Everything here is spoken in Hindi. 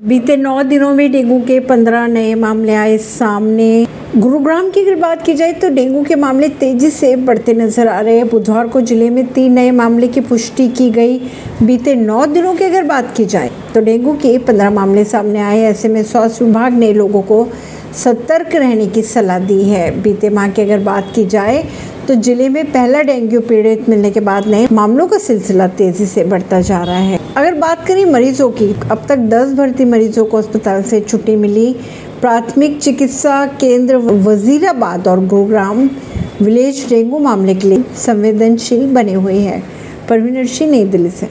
बीते नौ दिनों में डेंगू के पंद्रह नए मामले आए सामने। गुरुग्राम की अगर बात की जाए तो डेंगू के मामले तेज़ी से बढ़ते नज़र आ रहे हैं। बुधवार को ज़िले में तीन नए मामले की पुष्टि की गई। बीते नौ दिनों की अगर बात की जाए तो डेंगू के पंद्रह मामले सामने आए ऐसे में स्वास्थ्य विभाग ने लोगों को सतर्क रहने की सलाह दी है। बीते माह की अगर बात की जाए तो ज़िले में पहला डेंगू पीड़ित मिलने के बाद नए मामलों का सिलसिला तेज़ी से बढ़ता जा रहा है। अगर बात करें मरीजों की, अब तक 10 भर्ती मरीजों को अस्पताल से छुट्टी मिली। प्राथमिक चिकित्सा केंद्र वजीराबाद और गुरुग्राम विलेज डेंगू मामले के लिए संवेदनशील बने हुए हैं। परवीन नई दिल्ली से।